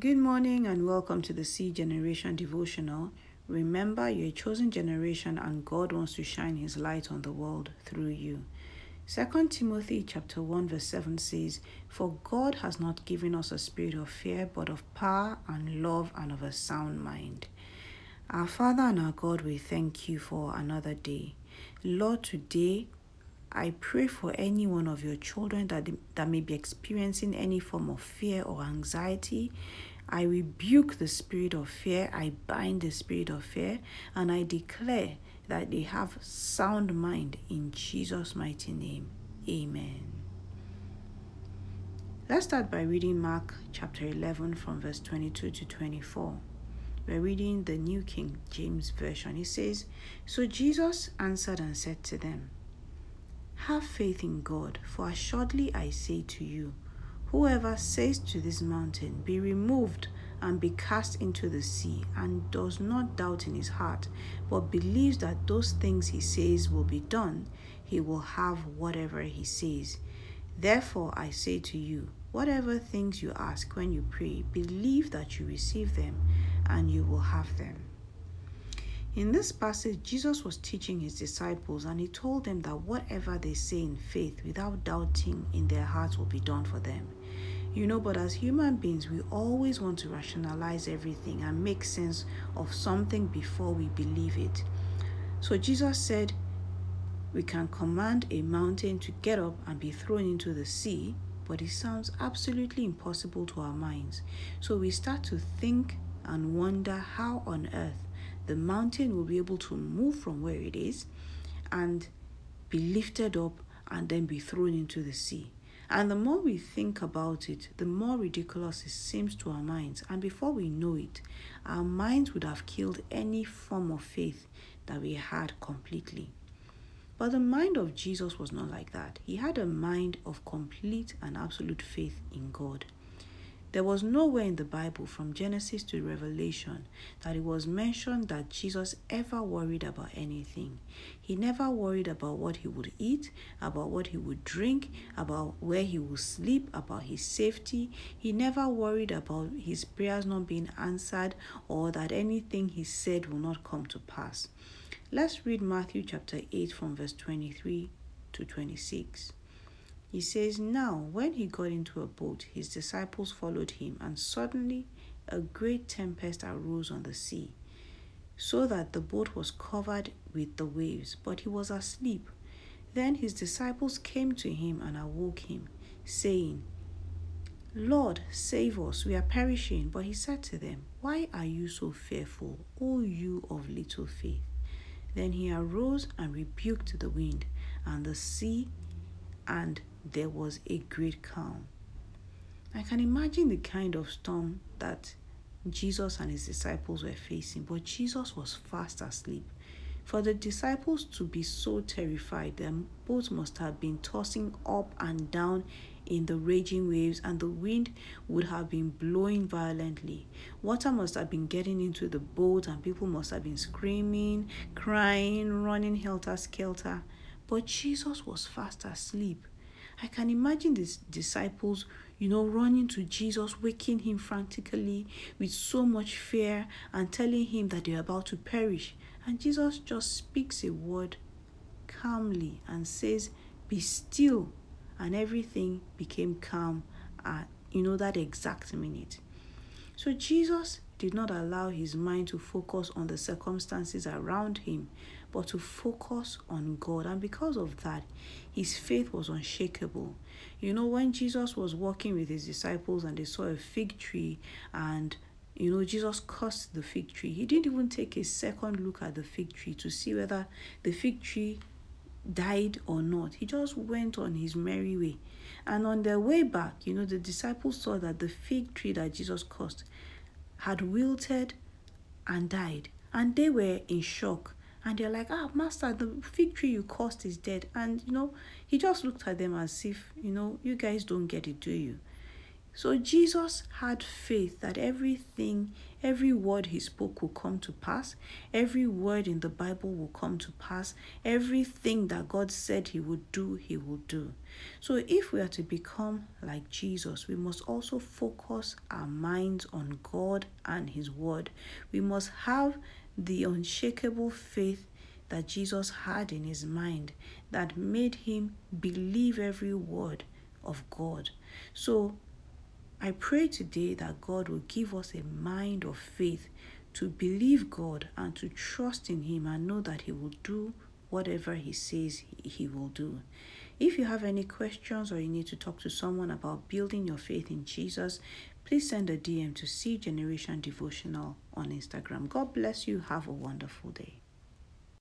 Good morning and welcome to the C Generation Devotional. Remember, you're a chosen generation and God wants to shine his light on the world through you. 2 Timothy chapter 1 verse 7 says, For God has not given us a spirit of fear, but of power and love and of a sound mind. Our Father and our God, we thank you for another day. Lord, today I pray for any one of your children that, that may be experiencing any form of fear or anxiety. I rebuke the spirit of fear, I bind the spirit of fear, and I declare that they have sound mind in Jesus' mighty name. Amen. Let's start by reading Mark chapter 11 from verse 22 to 24. We're reading the New King James Version. It says, So Jesus answered and said to them, have faith in God, for assuredly I say to you, whoever says to this mountain, Be removed and be cast into the sea, and does not doubt in his heart, but believes that those things he says will be done, he will have whatever he says. Therefore I say to you, whatever things you ask when you pray, believe that you receive them, and you will have them. In this passage, Jesus was teaching his disciples and he told them that whatever they say in faith without doubting in their hearts will be done for them. You know, but as human beings, we always want to rationalize everything and make sense of something before we believe it. So Jesus said, We can command a mountain to get up and be thrown into the sea, but it sounds absolutely impossible to our minds. So we start to think and wonder how on earth the mountain will be able to move from where it is and be lifted up and then be thrown into the sea. And the more we think about it, the more ridiculous it seems to our minds. And before we know it, our minds would have killed any form of faith that we had completely. But the mind of Jesus was not like that. He had a mind of complete and absolute faith in God. There was nowhere in the Bible from Genesis to Revelation that it was mentioned that Jesus ever worried about anything. He never worried about what he would eat, about what he would drink, about where he would sleep, about his safety. He never worried about his prayers not being answered or that anything he said will not come to pass. Let's read Matthew chapter 8 from verse 23 to 26. He says, Now, when he got into a boat, his disciples followed him, and suddenly a great tempest arose on the sea, so that the boat was covered with the waves, but he was asleep. Then his disciples came to him and awoke him, saying, Lord, save us, we are perishing. But he said to them, Why are you so fearful, O you of little faith? Then he arose and rebuked the wind and the sea, and there was a great calm. I can imagine the kind of storm that Jesus and his disciples were facing, but Jesus was fast asleep. For the disciples to be so terrified, their boat must have been tossing up and down in the raging waves, and the wind would have been blowing violently. Water must have been getting into the boat, and people must have been screaming, crying, running helter skelter. But Jesus was fast asleep. I can imagine these disciples, you know, running to Jesus, waking him frantically with so much fear and telling him that they're about to perish. And Jesus just speaks a word calmly and says, Be still. And everything became calm at, you know, that exact minute. So Jesus did not allow his mind to focus on the circumstances around him, but to focus on God. And because of that, his faith was unshakable. You know, when Jesus was walking with his disciples and they saw a fig tree and you know, Jesus cursed the fig tree. He didn't even take a second look at the fig tree to see whether the fig tree died or not. He just went on his merry way. And on their way back, you know, the disciples saw that the fig tree that Jesus cursed had wilted and died. And they were in shock. And they're like, ah, master, the fig tree you cursed is dead. And, you know, he just looked at them as if, you know, you guys don't get it, do you? So Jesus had faith that everything, every word he spoke will come to pass. Every word in the Bible will come to pass. Everything that God said he would do, he will do. So if we are to become like Jesus, we must also focus our minds on God and his word. We must have the unshakable faith that Jesus had in his mind that made him believe every word of God. So I pray today that God will give us a mind of faith to believe God and to trust in Him and know that He will do whatever He says He will do. If you have any questions or you need to talk to someone about building your faith in Jesus, please send a DM to C Generation Devotional on Instagram. God bless you. Have a wonderful day.